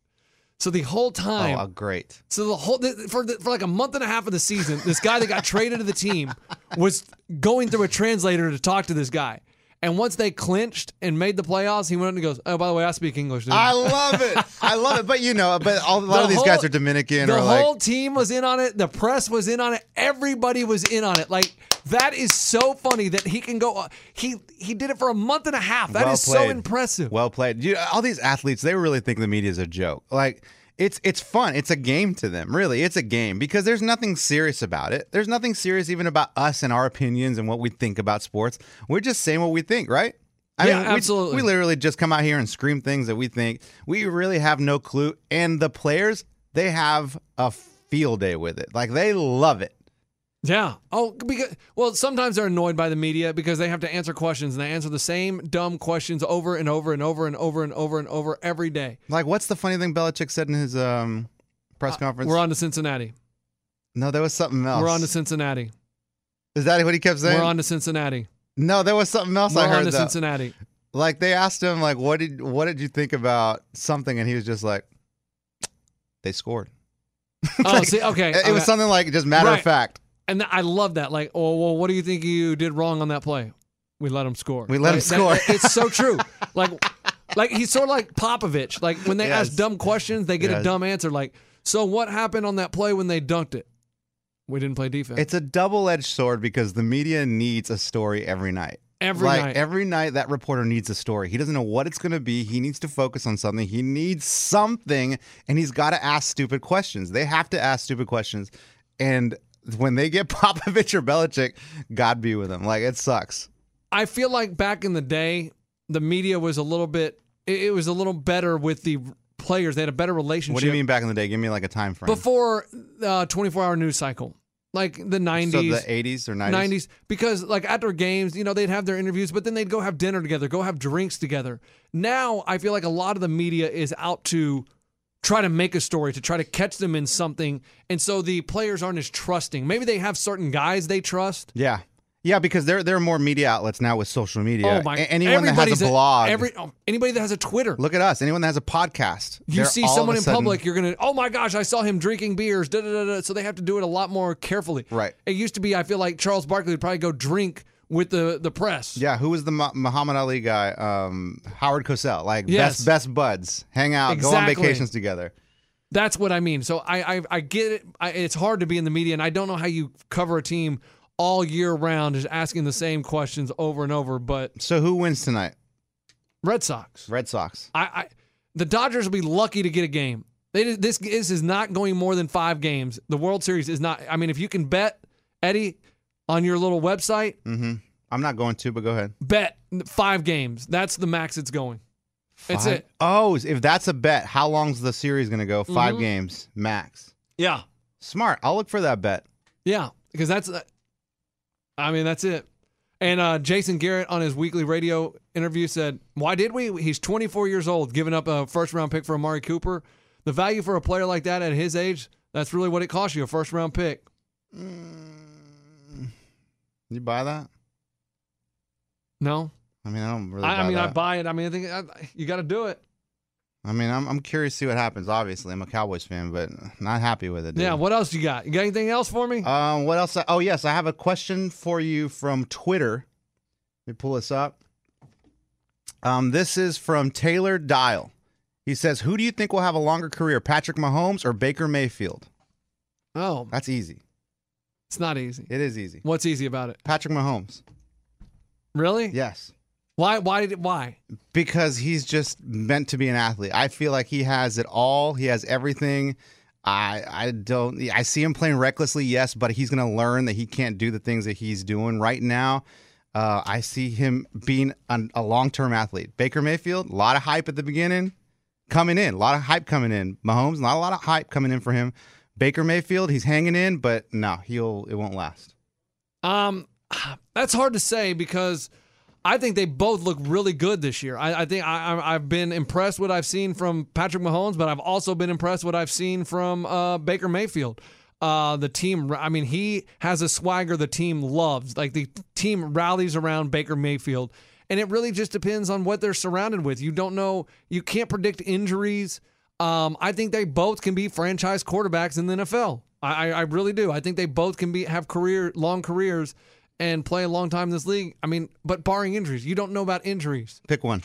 So the whole time, Oh, great. so the whole for the, for like a month and a half of the season, this guy that got traded to the team was going through a translator to talk to this guy. And once they clinched and made the playoffs, he went up and goes, "Oh, by the way, I speak English." Dude. I love it. I love it. But you know, but all, a lot The of these whole- guys are Dominican The or like whole team was in on it. The press was in on it. Everybody was in on it. Like that is so funny that he can go. Uh, he he did it for a month and a half. That is well so played. impressive. Well played. You, all these athletes, they really think the media is a joke. Like it's it's fun. It's a game to them. Really, it's a game because there's nothing serious about it. There's nothing serious even about us and our opinions and what we think about sports. We're just saying what we think, right? I Yeah, we- absolutely. We literally just come out here and scream things that we think. We really have no clue. And the players, they have a field day with it. Like they love it. Yeah. Oh, because well, sometimes they're annoyed by the media because they have to answer questions and they answer the same dumb questions over and over and over and over and over and over every day. Like, what's the funny thing Belichick said in his um, press conference? Uh, We're on to Cincinnati. no, there was something else. We're on to Cincinnati. Is that what he kept saying? We're on to Cincinnati. no, there was something else We're I on heard. to though. Cincinnati. Like they asked him, like, what did what did you think about something, and he was just like, they scored. Oh, see, okay. It, it was something like just matter Right. of fact. And I love that. Like, oh, well, what do you think you did wrong on that play? We let him score. We let him Like, that- score. that- it's so true. Like, like he's sort of like Popovich. Like when they Yes. ask dumb questions, they get a dumb answer. Like, so what happened on that play when they dunked it? We didn't play defense. It's a double edged sword because the media needs a story every night. Every like night. every night, that reporter needs a story. He doesn't know what it's going to be. He needs to focus on something. He needs something, and he's got to ask stupid questions. They have to ask stupid questions, and when they get Popovich or Belichick, God be with them. Like it sucks. I feel like back in the day, the media was a little bit. It, was a little better with the players. They had a better relationship. What do you mean back in the day? Give me like a time frame. Before uh, 24 hour news cycle, like the 90s. so the 80s or 90s? 90s because like after games you know they'd have their interviews but then they'd go have dinner together go have drinks together now i feel like a lot of the media is out to try to make a story to try to catch them in something and so the players aren't as trusting maybe they have certain guys they trust Yeah. Yeah, because there there are more media outlets now with social media. oh my A- anyone that has a blog. every oh, anybody that has a twitter look at us. Anyone that has a podcast. you see someone in sudden- public, you're gonna, oh my gosh, I saw him drinking beers. Da, da, da. So they have to do it a lot more carefully. Right. It used to be, I feel like Charles Barkley would probably go drink with the the press. Yeah, who was the Mu- Muhammad Ali guy? Um, Howard Cosell. Like Yes. best best buds, hang out, go on vacations together. That's what I mean. So I I, I get it. I, it's hard to be in the media, and I don't know how you cover a team all year round, just asking the same questions over and over. But So who wins tonight? Red Sox, Red Sox. I, I the Dodgers will be lucky to get a game. They, this this is not going more than five games. The World Series is not. I mean, if you can bet Eddie on your little website, Mm-hmm. I'm not going to, but go ahead. bet five games. That's the max it's going. It's Five- it. Oh, if that's a bet, how long's the series going to go? 5 Mhm. games max. Yeah, Smart. I'll look for that bet. yeah. Because that's. uh, I mean, that's it. And uh, Jason Garrett on his weekly radio interview said, "Why did we? He's 24 years old, giving up a first round pick for Amari Cooper. The value for a player like that at his age, that's really what it costs you—a first round pick. You buy that? No, I mean, I don't really. I, I mean, I buy it. I mean, I think I, you got to do it. I mean, I'm, I'm curious to see what happens. Obviously, I'm a Cowboys fan, but not happy with it. Dude. Yeah. What else you got? You got anything else for me? Um, what else? Oh, yes, I have a question for you from Twitter. Let me pull this up. Um, this is from Taylor Dial. He says, "Who do you think will have a longer career, Patrick Mahomes or Baker Mayfield?" oh, That's easy. It's not easy. It is easy. What's easy about it? Patrick Mahomes. Really? Yes. Why? Why did? Why? because he's just meant to be an athlete. I feel like he has it all. He has everything. I I don't I see him playing recklessly, yes, but he's going to learn that he can't do the things that he's doing right now. Uh, I see him being an, a long term athlete. Baker Mayfield, a lot of hype at the beginning, coming in, a lot of hype coming in. Mahomes, not a lot of hype coming in for him. Baker Mayfield, he's hanging in, but no, he'll it won't last. Um, that's hard to say because I think they both look really good this year. I, I think I, I've been impressed what I've seen from Patrick Mahomes, but I've also been impressed what I've seen from uh, Baker Mayfield. Uh, the team, I mean, he has a swagger the team loves. Like the team rallies around Baker Mayfield. And it really just depends on what they're surrounded with. You don't know, you can't predict injuries. Um, I think they both can be franchise quarterbacks in the NFL. I, I, really do. I think they both can be have career long careers and play a long time in this league. I mean, but barring injuries, you don't know about injuries. Pick one.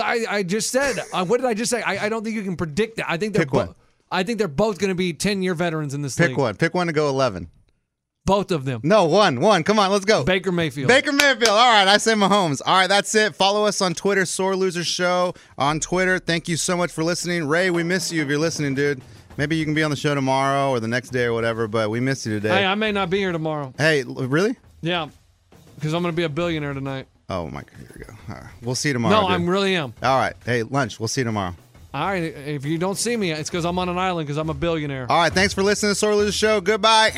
I, I just said, uh, what did I just say? I, I don't think you can predict that. I think they're Pick one. I think they're both going to be ten year veterans in this Pick league. one. Pick one to go eleven. Both of them. No, one. One. Come on, let's go. Baker Mayfield. Baker Mayfield. All right, I say Mahomes. All right, that's it. Follow us on Twitter, Sore Loser Show on Twitter. Thank you so much for listening. Ray, we miss you if you're listening, dude. Maybe you can be on the show tomorrow or the next day or whatever, but we miss you today. Hey. I may not be here tomorrow. Hey, really? Yeah, because I'm going to be a billionaire tonight. Oh my God, here we go. All right. We'll see you tomorrow. no. I'm really am. All right. Hey, lunch. We'll see you tomorrow. All right, if you don't see me, it's because I'm on an island because I'm a billionaire. All right, thanks for listening to Sore Loser Show. Goodbye.